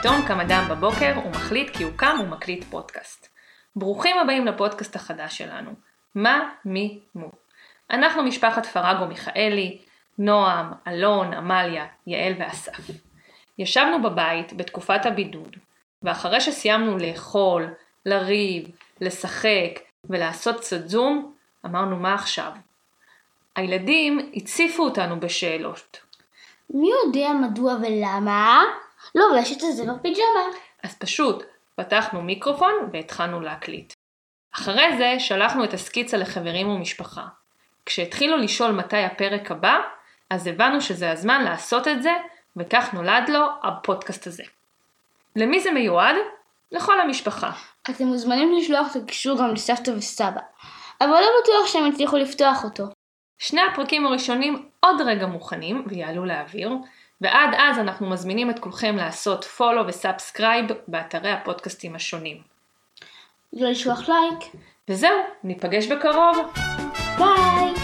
פתאום קם אדם בבוקר ומחליט כי הוא קם ומקליט פודקאסט. ברוכים הבאים לפודקאסט החדש שלנו, מה, מי, מו. אנחנו משפחת פרגו מיכאלי, נועם, אלון, עמליה, יעל ואסף. ישבנו בבית בתקופת הבידוד, ואחרי שסיימנו לאכול, לריב, לשחק ולעשות קצת זום, אמרנו מה עכשיו? הילדים הציפו אותנו בשאלות. מי יודע מדוע ולמה לובשת את זה בפיג'מה? אז פשוט פתחנו מיקרופון והתחלנו להקליט. אחרי זה שלחנו את הסקיצה לחברים ומשפחה. כשהתחילו לשאול מתי הפרק הבא, אז הבנו שזה הזמן לעשות את זה, וכך נולד לו הפודקאסט הזה. למי זה מיועד? לכל המשפחה. אתם מוזמנים לשלוח את הקישור גם לסבתא וסבא, אבל לא בטוח שהם יצליחו לפתוח אותו. שני הפרקים הראשונים עוד רגע מוכנים ויעלו לאוויר, ועד אז אנחנו מזמינים את כולכם לעשות follow ו subscribe באתרי הפודקאסטים השונים. ולשלוח לייק. וזהו, ניפגש בקרוב. ביי!